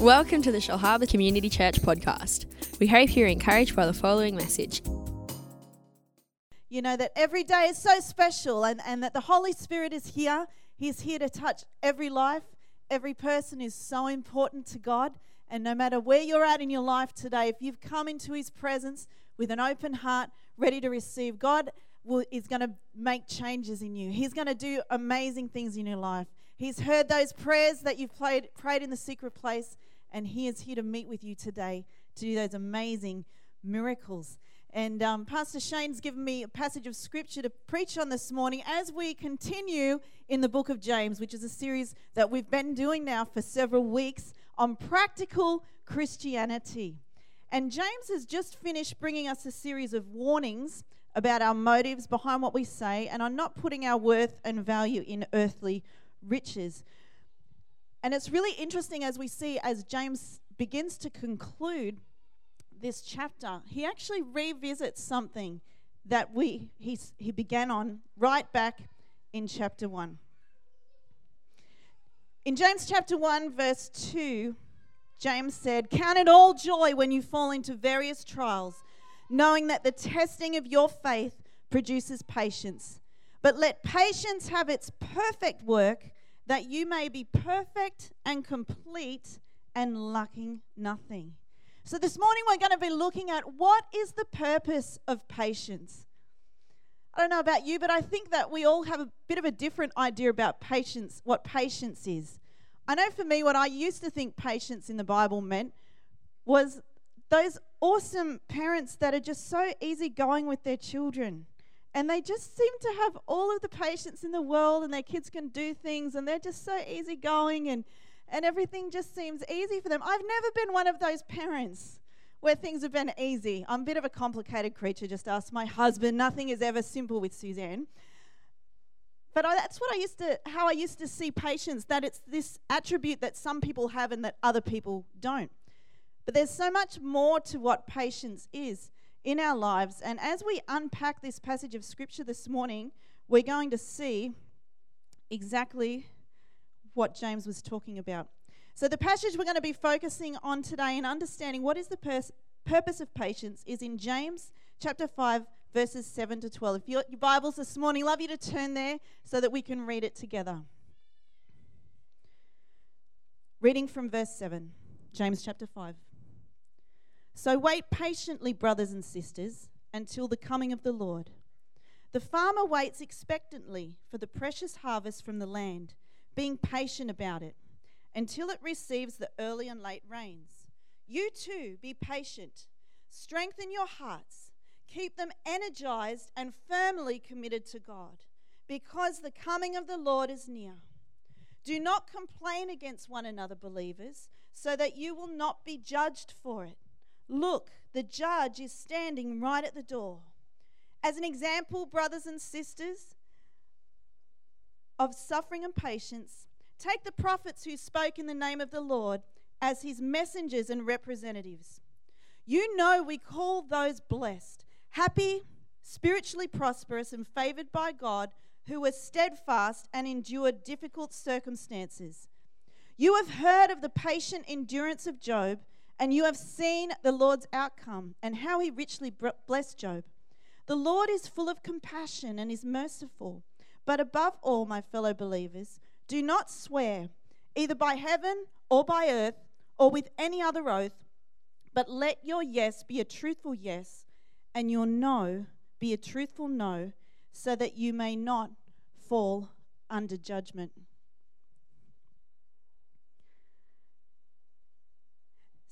Welcome to the Shellharbour Community Church podcast. We hope you're encouraged by the following message. You know, that every day is so special and, and that the Holy Spirit is here. He's here to touch every life. Every person is so important to God. And no matter where you're at in your life today, if you've come into His presence with an open heart, ready to receive, God will, is going to make changes in you. He's going to do amazing things in your life. He's heard those prayers that you've played, prayed in the secret place, and He is here to meet with you today to do those amazing miracles. And um, Pastor Shane's given me a passage of scripture to preach on this morning as we continue in the book of James, which is a series that we've been doing now for several weeks on practical Christianity. And James has just finished bringing us a series of warnings about our motives behind what we say and on not putting our worth and value in earthly riches. And it's really interesting as we see as James begins to conclude this chapter, he actually revisits something that we he, he began on right back in chapter 1. In James chapter 1 verse 2, James said, "Count it all joy when you fall into various trials, knowing that the testing of your faith produces patience. But let patience have its perfect work, that you may be perfect and complete and lacking nothing. So, this morning we're going to be looking at what is the purpose of patience. I don't know about you, but I think that we all have a bit of a different idea about patience, what patience is. I know for me, what I used to think patience in the Bible meant was those awesome parents that are just so easygoing with their children and they just seem to have all of the patience in the world and their kids can do things and they're just so easygoing and and everything just seems easy for them. I've never been one of those parents where things have been easy. I'm a bit of a complicated creature, just ask my husband. Nothing is ever simple with Suzanne. But I, that's what I used to, how I used to see patience, that it's this attribute that some people have and that other people don't. But there's so much more to what patience is in our lives. And as we unpack this passage of Scripture this morning, we're going to see exactly what James was talking about. So, the passage we're going to be focusing on today and understanding what is the pers- purpose of patience is in James chapter 5, verses 7 to 12. If your Bibles this morning, love you to turn there so that we can read it together. Reading from verse 7, James chapter 5. So wait patiently, brothers and sisters, until the coming of the Lord. The farmer waits expectantly for the precious harvest from the land, being patient about it, until it receives the early and late rains. You too, be patient. Strengthen your hearts. Keep them energized and firmly committed to God, because the coming of the Lord is near. Do not complain against one another, believers, so that you will not be judged for it. Look, the judge is standing right at the door. As an example, brothers and sisters, of suffering and patience, take the prophets who spoke in the name of the Lord as his messengers and representatives. You know we call those blessed, happy, spiritually prosperous, and favored by God who were steadfast and endured difficult circumstances. You have heard of the patient endurance of Job and you have seen the Lord's outcome and how he richly blessed Job. The Lord is full of compassion and is merciful. But above all, my fellow believers, do not swear, either by heaven or by earth or with any other oath, but let your yes be a truthful yes and your no be a truthful no, so that you may not fall under judgment.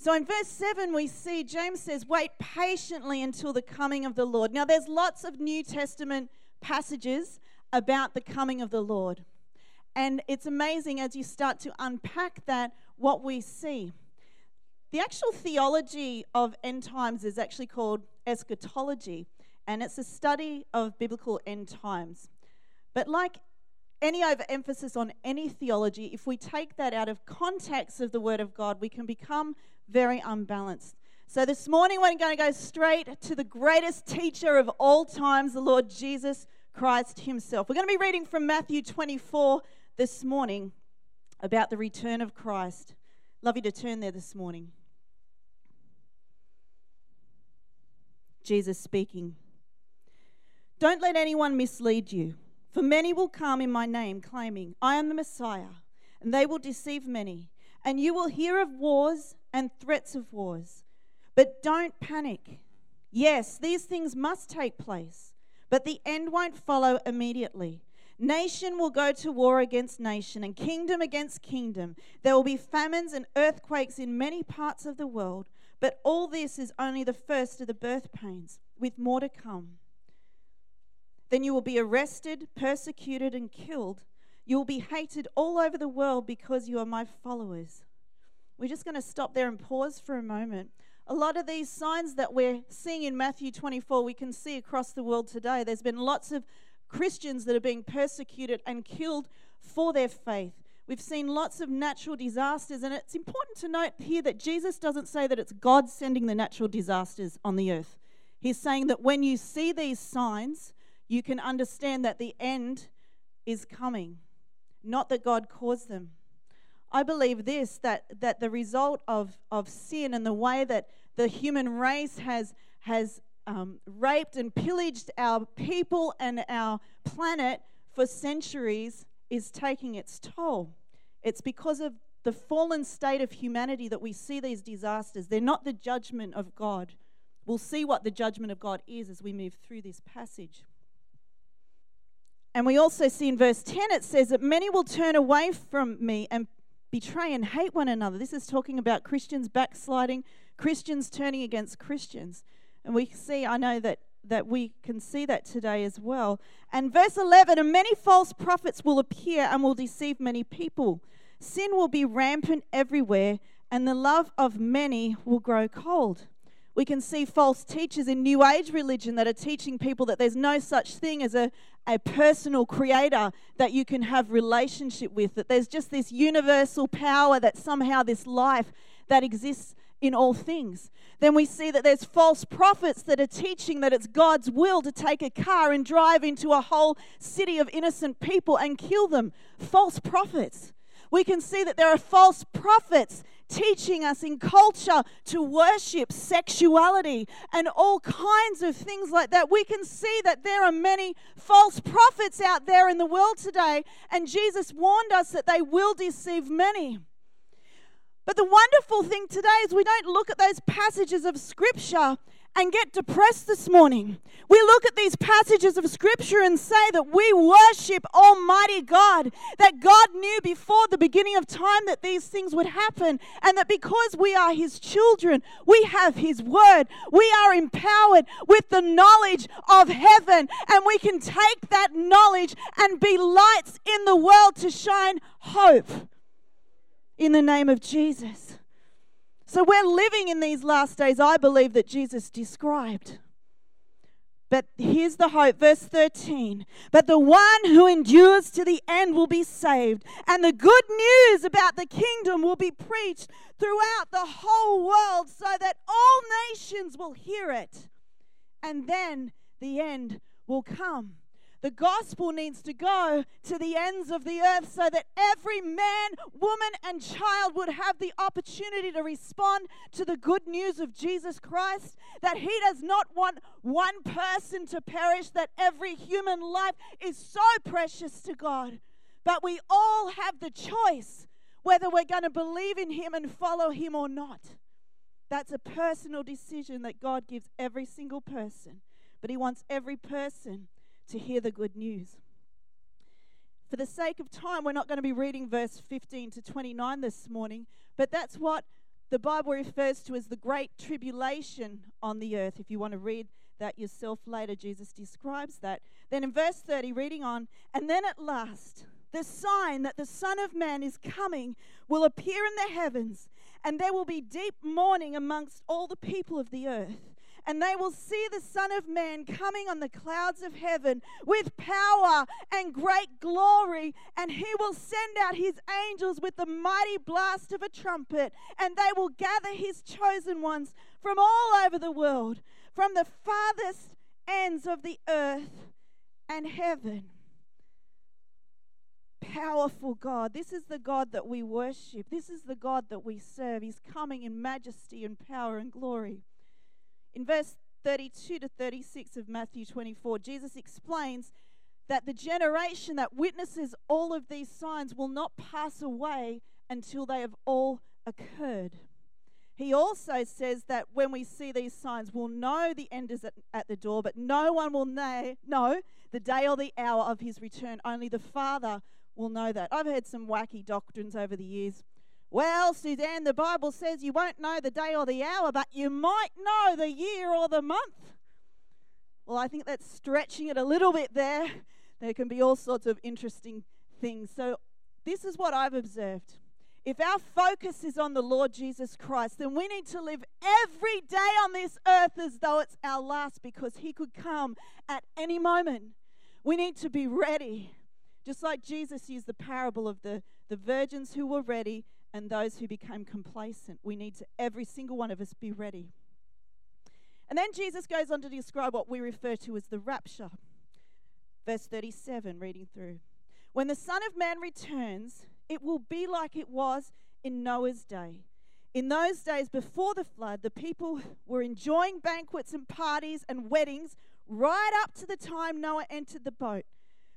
So in verse 7, we see James says, Wait patiently until the coming of the Lord. Now, there's lots of New Testament passages about the coming of the Lord. And it's amazing as you start to unpack that, what we see. The actual theology of end times is actually called eschatology, and it's a study of biblical end times. But like any overemphasis on any theology, if we take that out of context of the Word of God, we can become very unbalanced. So this morning, we're going to go straight to the greatest teacher of all times, the Lord Jesus Christ Himself. We're going to be reading from Matthew 24 this morning about the return of Christ. Love you to turn there this morning. Jesus speaking. Don't let anyone mislead you, for many will come in my name, claiming, I am the Messiah, and they will deceive many. And you will hear of wars and threats of wars. But don't panic. Yes, these things must take place, but the end won't follow immediately. Nation will go to war against nation and kingdom against kingdom. There will be famines and earthquakes in many parts of the world, but all this is only the first of the birth pains, with more to come. Then you will be arrested, persecuted, and killed. You will be hated all over the world because you are my followers. We're just going to stop there and pause for a moment. A lot of these signs that we're seeing in Matthew 24, we can see across the world today. There's been lots of Christians that are being persecuted and killed for their faith. We've seen lots of natural disasters, and it's important to note here that Jesus doesn't say that it's God sending the natural disasters on the earth. He's saying that when you see these signs, you can understand that the end is coming, not that God caused them. I believe this that, that the result of, of sin and the way that the human race has, has um, raped and pillaged our people and our planet for centuries is taking its toll. It's because of the fallen state of humanity that we see these disasters. They're not the judgment of God. We'll see what the judgment of God is as we move through this passage. And we also see in verse 10 it says that many will turn away from me and betray and hate one another. This is talking about Christians backsliding, Christians turning against Christians. And we see, I know that that we can see that today as well. And verse 11, and many false prophets will appear and will deceive many people. Sin will be rampant everywhere, and the love of many will grow cold. We can see false teachers in New Age religion that are teaching people that there's no such thing as a, a personal creator that you can have relationship with, that there's just this universal power that somehow this life that exists in all things. Then we see that there's false prophets that are teaching that it's God's will to take a car and drive into a whole city of innocent people and kill them. False prophets. We can see that there are false prophets teaching us in culture to worship sexuality and all kinds of things like that. We can see that there are many false prophets out there in the world today, and Jesus warned us that they will deceive many. But the wonderful thing today is we don't look at those passages of Scripture and get depressed this morning. We look at these passages of Scripture and say that we worship Almighty God, that God knew before the beginning of time that these things would happen, and that because we are His children, we have His Word. We are empowered with the knowledge of heaven, and we can take that knowledge and be lights in the world to shine hope in the name of Jesus. So we're living in these last days, I believe, that Jesus described. But here's the hope, verse 13. But the one who endures to the end will be saved, and the good news about the kingdom will be preached throughout the whole world so that all nations will hear it. And then the end will come. The gospel needs to go to the ends of the earth so that every man, woman, and child would have the opportunity to respond to the good news of Jesus Christ. That He does not want one person to perish, that every human life is so precious to God. But we all have the choice whether we're going to believe in Him and follow Him or not. That's a personal decision that God gives every single person. But He wants every person to hear the good news. For the sake of time, we're not going to be reading verse 15 to 29 this morning, but that's what the Bible refers to as the great tribulation on the earth. If you want to read that yourself later, Jesus describes that. Then in verse 30, reading on, and then at last, the sign that the Son of Man is coming will appear in the heavens, and there will be deep mourning amongst all the people of the earth and they will see the Son of Man coming on the clouds of heaven with power and great glory, and he will send out his angels with the mighty blast of a trumpet, and they will gather his chosen ones from all over the world, from the farthest ends of the earth and heaven. powerful God. This is the God that we worship. This is the God that we serve. He's coming in majesty and power and glory. In verse 32 to 36 of Matthew 24, Jesus explains that the generation that witnesses all of these signs will not pass away until they have all occurred. He also says that when we see these signs, we'll know the end is at, at the door, but no one will know, know the day or the hour of his return. Only the Father will know that. I've heard some wacky doctrines over the years. Well, Suzanne, the Bible says you won't know the day or the hour, but you might know the year or the month. Well, I think that's stretching it a little bit there. There can be all sorts of interesting things. So, this is what I've observed. If our focus is on the Lord Jesus Christ, then we need to live every day on this earth as though it's our last because He could come at any moment. We need to be ready. Just like Jesus used the parable of the, the virgins who were ready and those who became complacent. We need to, every single one of us, be ready. And then Jesus goes on to describe what we refer to as the rapture. Verse 37, reading through. When the Son of Man returns, it will be like it was in Noah's day. In those days before the flood, the people were enjoying banquets and parties and weddings right up to the time Noah entered the boat.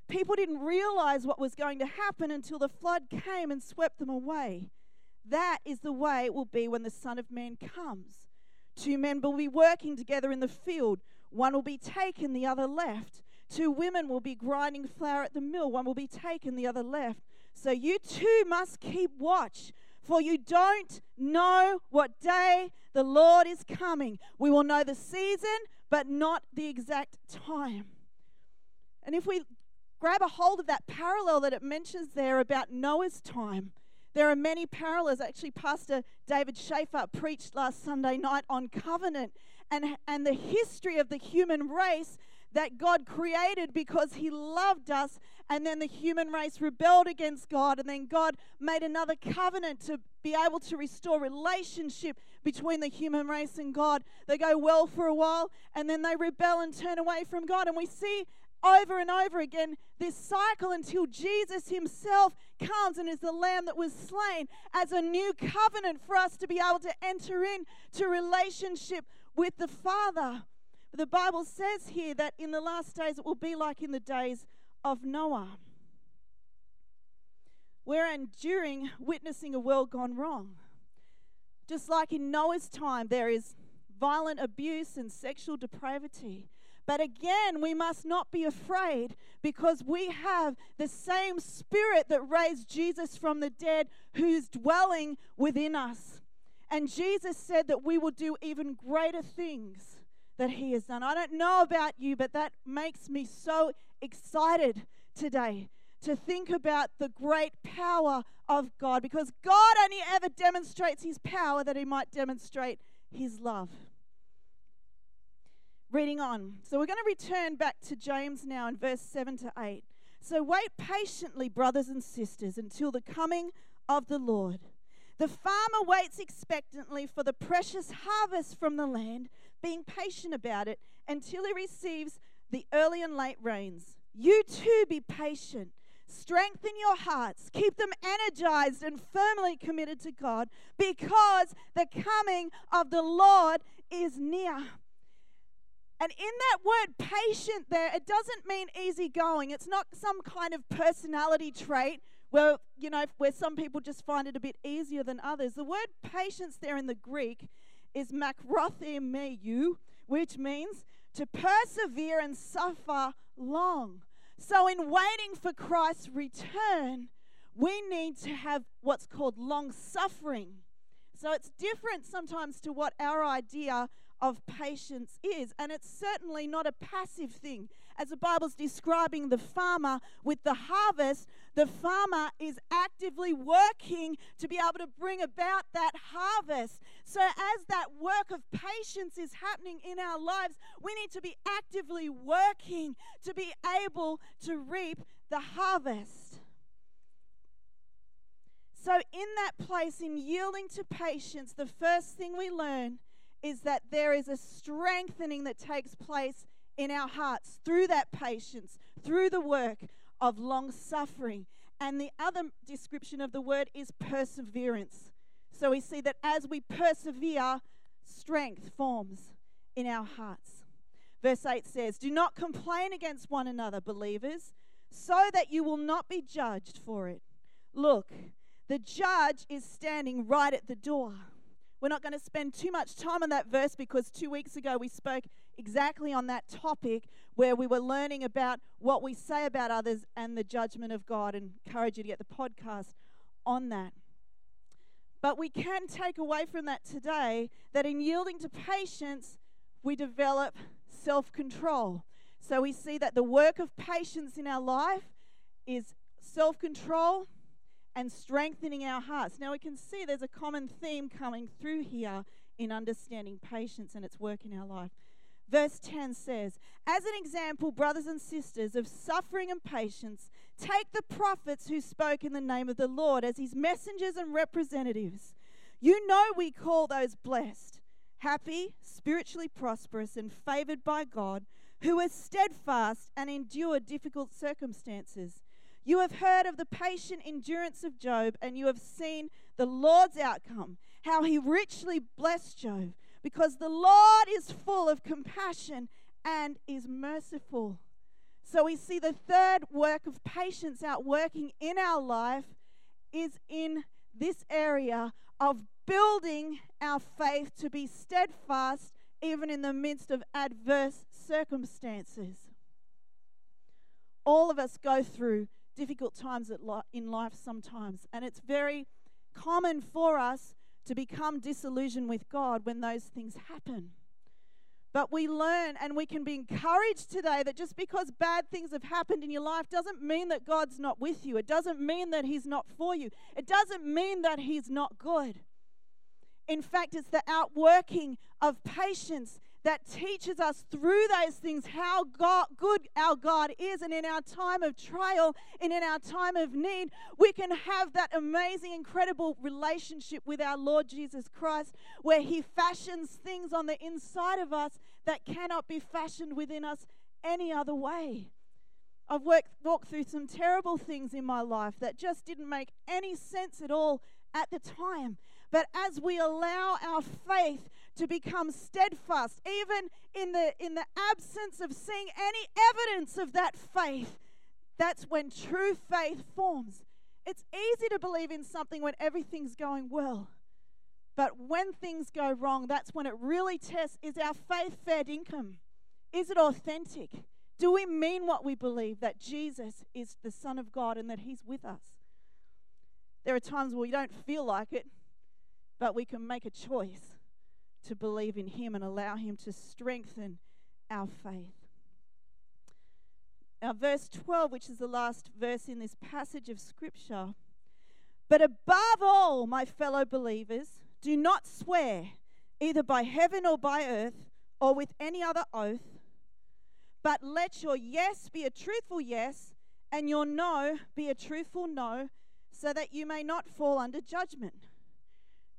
People didn't realize what was going to happen until the flood came and swept them away. That is the way it will be when the Son of Man comes. Two men will be working together in the field, one will be taken, the other left. Two women will be grinding flour at the mill, one will be taken, the other left. So you too must keep watch, for you don't know what day the Lord is coming. We will know the season, but not the exact time. And if we grab a hold of that parallel that it mentions there about Noah's time, there are many parallels. Actually, Pastor David Schaefer preached last Sunday night on covenant and, and the history of the human race that God created because He loved us, and then the human race rebelled against God, and then God made another covenant to be able to restore relationship between the human race and God. They go well for a while, and then they rebel and turn away from God, and we see over and over again this cycle until Jesus himself comes and is the lamb that was slain as a new covenant for us to be able to enter into relationship with the Father. The Bible says here that in the last days it will be like in the days of Noah. We're enduring witnessing a world gone wrong. Just like in Noah's time, there is violent abuse and sexual depravity. But again, we must not be afraid because we have the same spirit that raised Jesus from the dead who's dwelling within us. And Jesus said that we will do even greater things that He has done. I don't know about you, but that makes me so excited today to think about the great power of God because God only ever demonstrates His power that He might demonstrate His love. Reading on. So we're going to return back to James now in verse 7 to 8. So wait patiently, brothers and sisters, until the coming of the Lord. The farmer waits expectantly for the precious harvest from the land being patient about it until he receives the early and late rains. You too be patient. Strengthen your hearts. Keep them energized and firmly committed to God because the coming of the Lord is near. And in that word patient, there, it doesn't mean easygoing. It's not some kind of personality trait where, you know, where some people just find it a bit easier than others. The word patience there in the Greek is makrothumeo, which means to persevere and suffer long. So, in waiting for Christ's return, we need to have what's called long suffering. So, it's different sometimes to what our idea of patience is. And it's certainly not a passive thing. As the Bible's describing the farmer with the harvest, the farmer is actively working to be able to bring about that harvest. So, as that work of patience is happening in our lives, we need to be actively working to be able to reap the harvest. So, in that place, in yielding to patience, the first thing we learn is that there is a strengthening that takes place in our hearts through that patience, through the work of long suffering. And the other description of the word is perseverance. So we see that as we persevere, strength forms in our hearts. Verse 8 says, Do not complain against one another, believers, so that you will not be judged for it. Look, the judge is standing right at the door. We're not going to spend too much time on that verse because two weeks ago we spoke exactly on that topic where we were learning about what we say about others and the judgment of God. And encourage you to get the podcast on that. But we can take away from that today that in yielding to patience, we develop self control. So we see that the work of patience in our life is self control and strengthening our hearts. Now we can see there's a common theme coming through here in understanding patience and its work in our life. Verse 10 says, As an example, brothers and sisters, of suffering and patience, take the prophets who spoke in the name of the Lord as his messengers and representatives. You know we call those blessed, happy, spiritually prosperous, and favored by God, who are steadfast and endure difficult circumstances. You have heard of the patient endurance of Job, and you have seen the Lord's outcome, how he richly blessed Job, because the Lord is full of compassion and is merciful. So we see the third work of patience outworking in our life is in this area of building our faith to be steadfast even in the midst of adverse circumstances. All of us go through difficult times in life sometimes, and it's very common for us to become disillusioned with God when those things happen. But we learn and we can be encouraged today that just because bad things have happened in your life doesn't mean that God's not with you. It doesn't mean that He's not for you. It doesn't mean that He's not good. In fact, it's the outworking of patience that teaches us through those things how God, good our God is. And in our time of trial and in our time of need, we can have that amazing, incredible relationship with our Lord Jesus Christ where He fashions things on the inside of us that cannot be fashioned within us any other way. I've worked, walked through some terrible things in my life that just didn't make any sense at all at the time. But as we allow our faith to become steadfast, even in the, in the absence of seeing any evidence of that faith, that's when true faith forms. It's easy to believe in something when everything's going well. But when things go wrong, that's when it really tests is our faith fair income? Is it authentic? Do we mean what we believe that Jesus is the Son of God and that He's with us? There are times where we don't feel like it, but we can make a choice to believe in Him and allow Him to strengthen our faith. Now, verse 12, which is the last verse in this passage of Scripture. But above all, my fellow believers, do not swear either by heaven or by earth or with any other oath, but let your yes be a truthful yes and your no be a truthful no, so that you may not fall under judgment.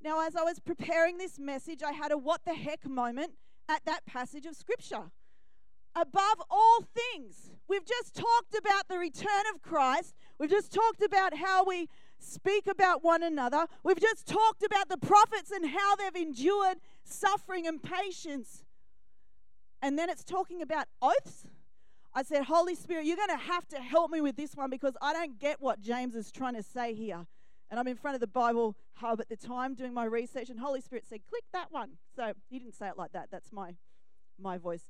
Now, as I was preparing this message, I had a what the heck moment at that passage of Scripture. Above all things, we've just talked about the return of Christ. We've just talked about how we speak about one another. We've just talked about the prophets and how they've endured suffering and patience. And then it's talking about oaths. I said, Holy Spirit, you're going to have to help me with this one because I don't get what James is trying to say here. And I'm in front of the Bible hub at the time doing my research, and Holy Spirit said, click that one. So he didn't say it like that. That's my, my voice.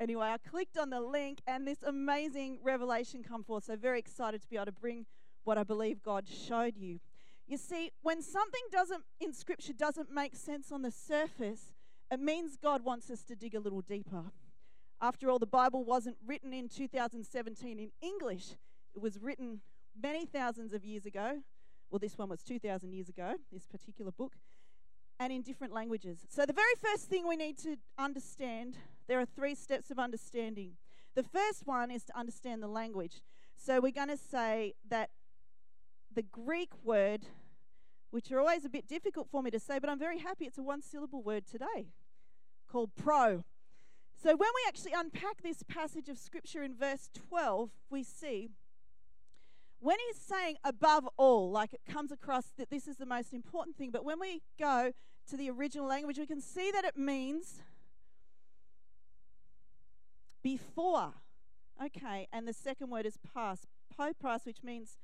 Anyway, I clicked on the link, and this amazing revelation come forth. So very excited to be able to bring what I believe God showed you. You see, when something doesn't in Scripture doesn't make sense on the surface, it means God wants us to dig a little deeper. After all, the Bible wasn't written in 2017 in English. It was written many thousands of years ago well, this one was 2,000 years ago, this particular book, and in different languages. So, the very first thing we need to understand there are three steps of understanding. The first one is to understand the language. So, we're going to say that the Greek word, which are always a bit difficult for me to say, but I'm very happy it's a one syllable word today called pro. So, when we actually unpack this passage of scripture in verse 12, we see when he's saying above all, like it comes across that this is the most important thing, but when we go to the original language, we can see that it means before. Okay, and the second word is past, popras, which means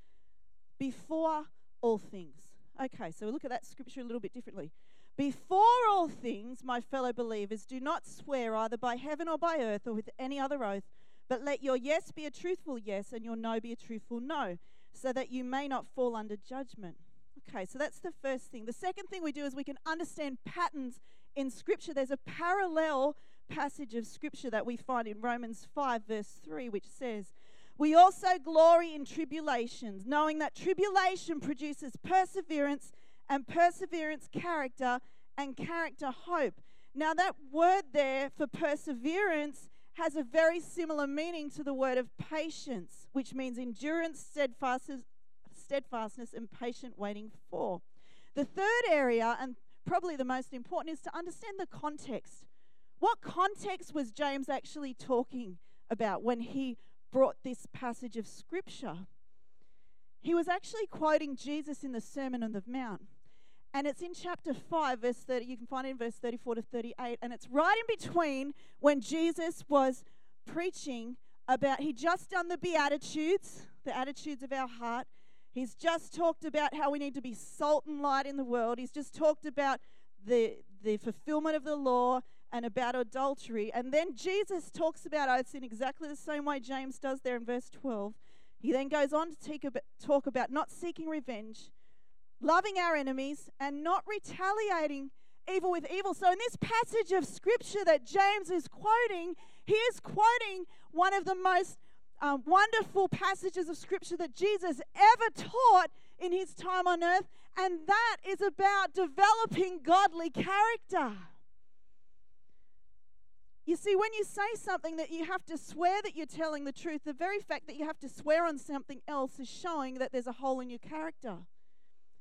before all things. Okay, so we look at that scripture a little bit differently. Before all things, my fellow believers, do not swear either by heaven or by earth or with any other oath, but let your yes be a truthful yes and your no be a truthful no, so that you may not fall under judgment. Okay, so that's the first thing. The second thing we do is we can understand patterns in Scripture. There's a parallel passage of Scripture that we find in Romans 5, verse 3, which says, We also glory in tribulations, knowing that tribulation produces perseverance, and perseverance, character, and character, hope. Now, that word there for perseverance has a very similar meaning to the word of patience, which means endurance, steadfastness, steadfastness and patient waiting for. The third area, and probably the most important, is to understand the context. What context was James actually talking about when he brought this passage of Scripture? He was actually quoting Jesus in the Sermon on the Mount. And it's in chapter 5, verse 30. You can find it in verse 34 to 38. And it's right in between when Jesus was preaching about, he just done the Beatitudes, the attitudes of our heart. He's just talked about how we need to be salt and light in the world. He's just talked about the, the fulfillment of the law and about adultery. And then Jesus talks about oaths in exactly the same way James does there in verse 12. He then goes on to talk about not seeking revenge loving our enemies, and not retaliating evil with evil. So, in this passage of scripture that James is quoting, he is quoting one of the most um, wonderful passages of scripture that Jesus ever taught in his time on earth, and that is about developing godly character. You see, when you say something that you have to swear that you're telling the truth, the very fact that you have to swear on something else is showing that there's a hole in your character.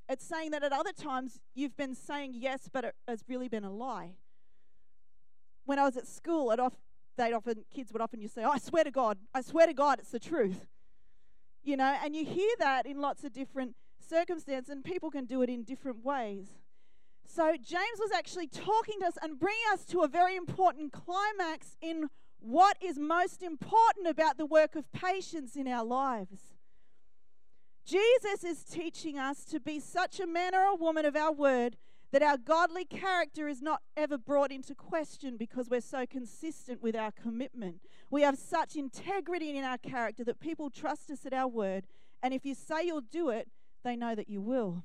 It's saying that at other times you've been saying yes, but it has really been a lie. When I was at school, it off, they'd often kids would often you say, oh, "I swear to God, I swear to God, it's the truth." You know, and you hear that in lots of different circumstances, and people can do it in different ways. So James was actually talking to us and bringing us to a very important climax in what is most important about the work of patience in our lives. Jesus is teaching us to be such a man or a woman of our word that our godly character is not ever brought into question because we're so consistent with our commitment. We have such integrity in our character that people trust us at our word, and if you say you'll do it, they know that you will.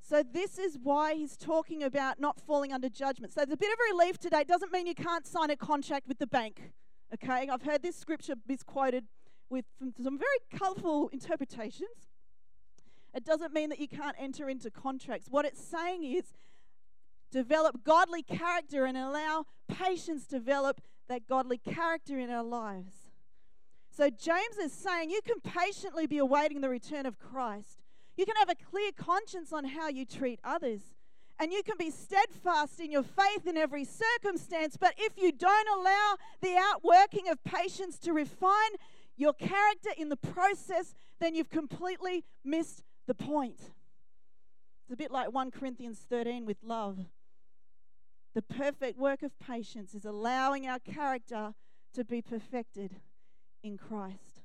So, this is why he's talking about not falling under judgment. So, there's a bit of relief today. It doesn't mean you can't sign a contract with the bank. Okay? I've heard this scripture misquoted with some very colourful interpretations. It doesn't mean that you can't enter into contracts. What it's saying is develop godly character and allow patience to develop that godly character in our lives. So James is saying you can patiently be awaiting the return of Christ. You can have a clear conscience on how you treat others. And you can be steadfast in your faith in every circumstance, but if you don't allow the outworking of patience to refine your character in the process, then you've completely missed the point. It's a bit like 1 Corinthians 13 with love. The perfect work of patience is allowing our character to be perfected in Christ.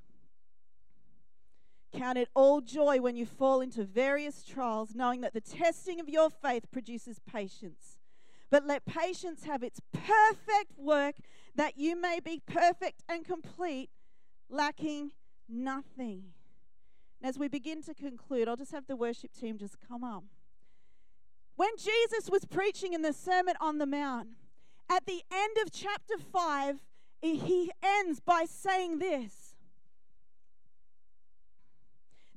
Count it all joy when you fall into various trials, knowing that the testing of your faith produces patience. But let patience have its perfect work, that you may be perfect and complete, lacking nothing. And as we begin to conclude, I'll just have the worship team just come up. When Jesus was preaching in the Sermon on the Mount, at the end of chapter 5, he ends by saying this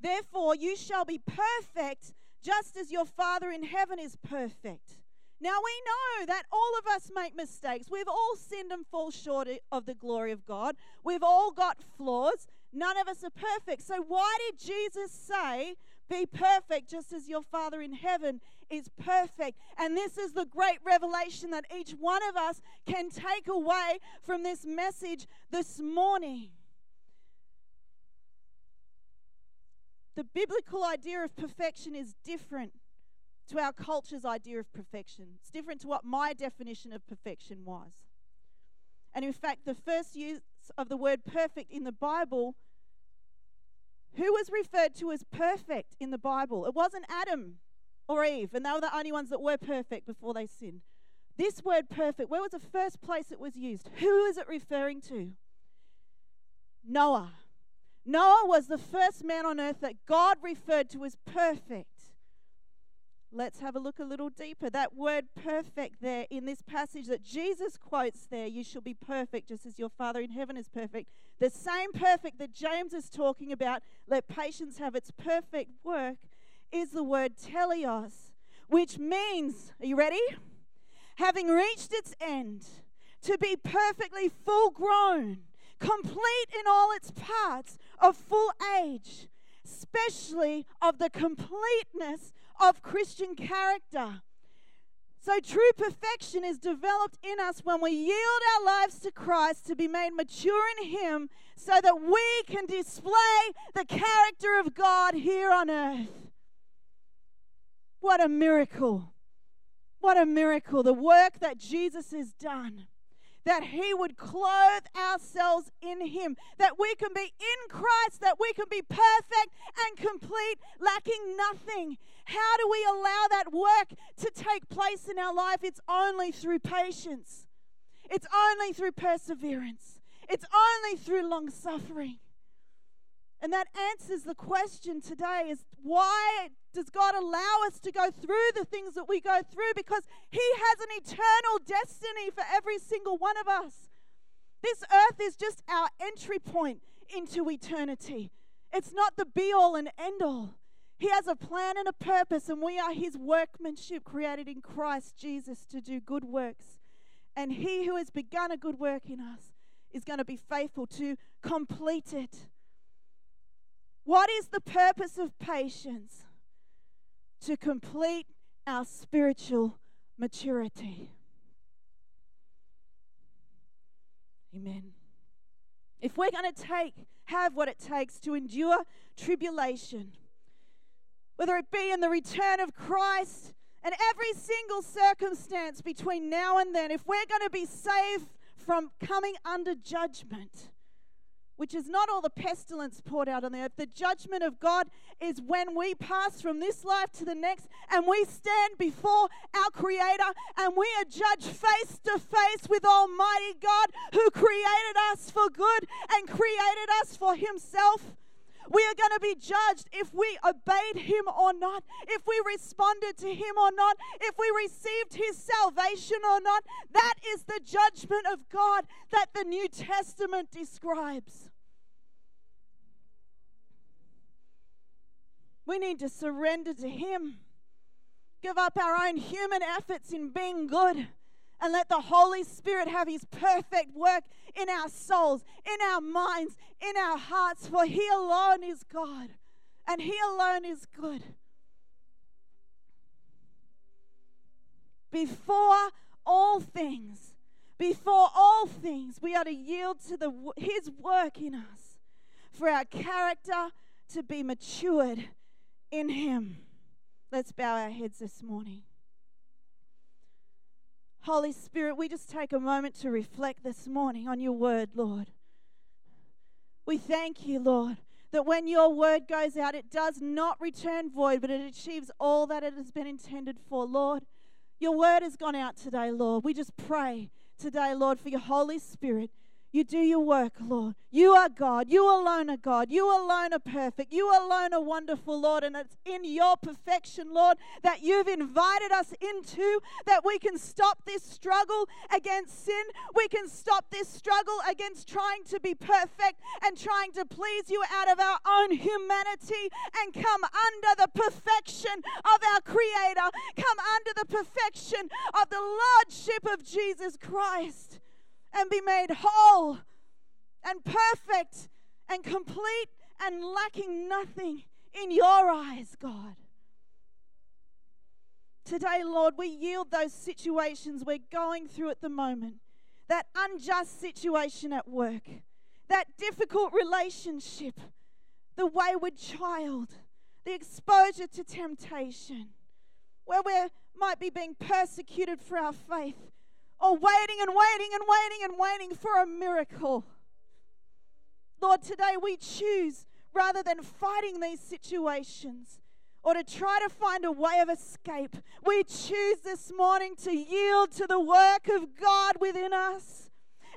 Therefore, you shall be perfect just as your Father in heaven is perfect. Now we know that all of us make mistakes. We've all sinned and fall short of the glory of God. We've all got flaws. None of us are perfect. So why did Jesus say, be perfect just as your Father in heaven is perfect? And this is the great revelation that each one of us can take away from this message this morning. the biblical idea of perfection is different to our culture's idea of perfection. It's different to what my definition of perfection was. And in fact, the first use of the word perfect in the Bible, who was referred to as perfect in the Bible? It wasn't Adam or Eve, and they were the only ones that were perfect before they sinned. This word perfect, where was the first place it was used? Who is it referring to? Noah. Noah was the first man on earth that God referred to as perfect. Let's have a look a little deeper. That word perfect there in this passage that Jesus quotes there, you shall be perfect just as your Father in heaven is perfect. The same perfect that James is talking about, let patience have its perfect work, is the word teleios, which means, are you ready? Having reached its end, to be perfectly full grown, complete in all its parts, of full age, especially of the completeness of Christian character. So, true perfection is developed in us when we yield our lives to Christ to be made mature in Him so that we can display the character of God here on earth. What a miracle! What a miracle. The work that Jesus has done that He would clothe ourselves in Him, that we can be in Christ, that we can be perfect and complete, lacking nothing. How do we allow that work to take place in our life? It's only through patience, it's only through perseverance, it's only through long suffering. And that answers the question today is why does God allow us to go through the things that we go through? Because He has an eternal destiny for every single one of us. This earth is just our entry point into eternity. It's not the be all and end all. He has a plan and a purpose, and we are His workmanship created in Christ Jesus to do good works. And He who has begun a good work in us is going to be faithful to complete it. What is the purpose of patience? To complete our spiritual maturity. Amen. If we're going to take have what it takes to endure tribulation, whether it be in the return of Christ and every single circumstance between now and then, if we're going to be saved from coming under judgment, which is not all the pestilence poured out on the earth. The judgment of God is when we pass from this life to the next and we stand before our Creator and we are judged face to face with Almighty God who created us for good and created us for Himself. We are going to be judged if we obeyed Him or not, if we responded to Him or not, if we received His salvation or not. That is the judgment of God that the New Testament describes. We need to surrender to Him, give up our own human efforts in being good and let the Holy Spirit have His perfect work in our souls, in our minds, in our hearts, for He alone is God and He alone is good. Before all things, before all things, we are to yield to the, His work in us for our character to be matured in Him. Let's bow our heads this morning. Holy Spirit, we just take a moment to reflect this morning on your word, Lord. We thank you, Lord, that when your word goes out, it does not return void, but it achieves all that it has been intended for, Lord. Your word has gone out today, Lord. We just pray today, Lord, for your Holy Spirit you do your work, Lord. You are God. You alone are God. You alone are perfect. You alone are wonderful, Lord. And it's in your perfection, Lord, that you've invited us into, that we can stop this struggle against sin. We can stop this struggle against trying to be perfect and trying to please you out of our own humanity and come under the perfection of our Creator, come under the perfection of the Lordship of Jesus Christ and be made whole and perfect and complete and lacking nothing in your eyes, God. Today, Lord, we yield those situations we're going through at the moment. That unjust situation at work, that difficult relationship, the wayward child, the exposure to temptation, where we might be being persecuted for our faith, or waiting and waiting and waiting and waiting for a miracle. Lord, today we choose rather than fighting these situations or to try to find a way of escape, we choose this morning to yield to the work of God within us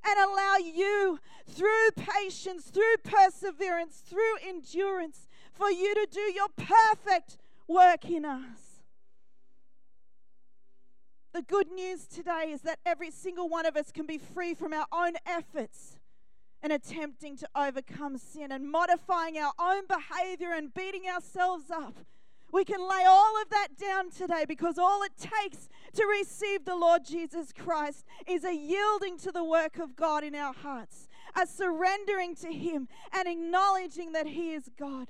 and allow you, through patience, through perseverance, through endurance, for you to do your perfect work in us. The good news today is that every single one of us can be free from our own efforts and attempting to overcome sin and modifying our own behavior and beating ourselves up. We can lay all of that down today because all it takes to receive the Lord Jesus Christ is a yielding to the work of God in our hearts, a surrendering to Him and acknowledging that He is God.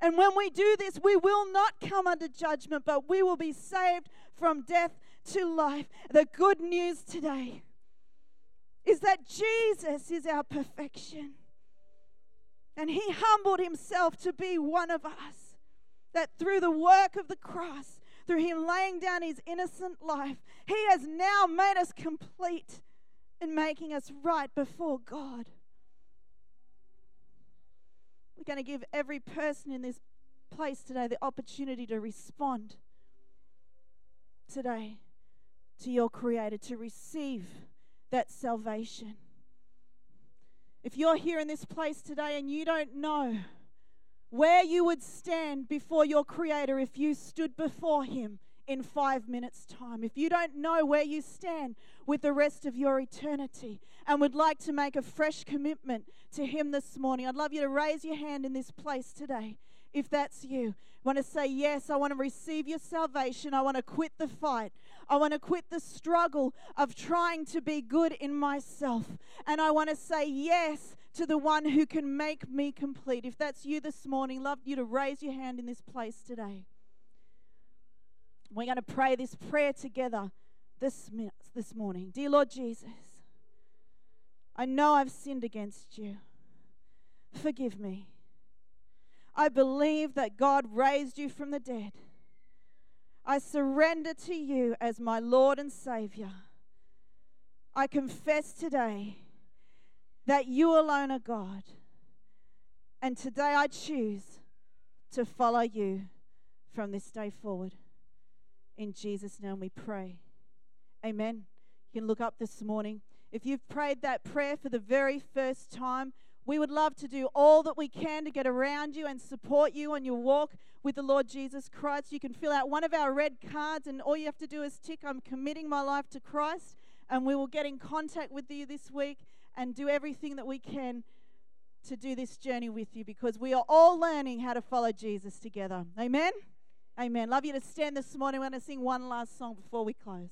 And when we do this, we will not come under judgment, but we will be saved from death to life. The good news today is that Jesus is our perfection. And he humbled himself to be one of us. That through the work of the cross, through him laying down his innocent life, he has now made us complete in making us right before God. We're going to give every person in this place today the opportunity to respond today to your Creator, to receive that salvation. If you're here in this place today and you don't know where you would stand before your Creator if you stood before Him in five minutes' time, if you don't know where you stand with the rest of your eternity and would like to make a fresh commitment to Him this morning, I'd love you to raise your hand in this place today if that's you. Want to say, Yes, I want to receive your salvation. I want to quit the fight. I want to quit the struggle of trying to be good in myself. And I want to say yes to the one who can make me complete. If that's you this morning, love you to raise your hand in this place today. We're going to pray this prayer together this, this morning. Dear Lord Jesus, I know I've sinned against you. Forgive me. I believe that God raised you from the dead. I surrender to you as my Lord and Savior. I confess today that you alone are God. And today I choose to follow you from this day forward. In Jesus' name we pray. Amen. You can look up this morning. If you've prayed that prayer for the very first time, we would love to do all that we can to get around you and support you on your walk with the Lord Jesus Christ. You can fill out one of our red cards, and all you have to do is tick, I'm committing my life to Christ. And we will get in contact with you this week and do everything that we can to do this journey with you because we are all learning how to follow Jesus together. Amen? Amen. Love you to stand this morning. We're going to sing one last song before we close.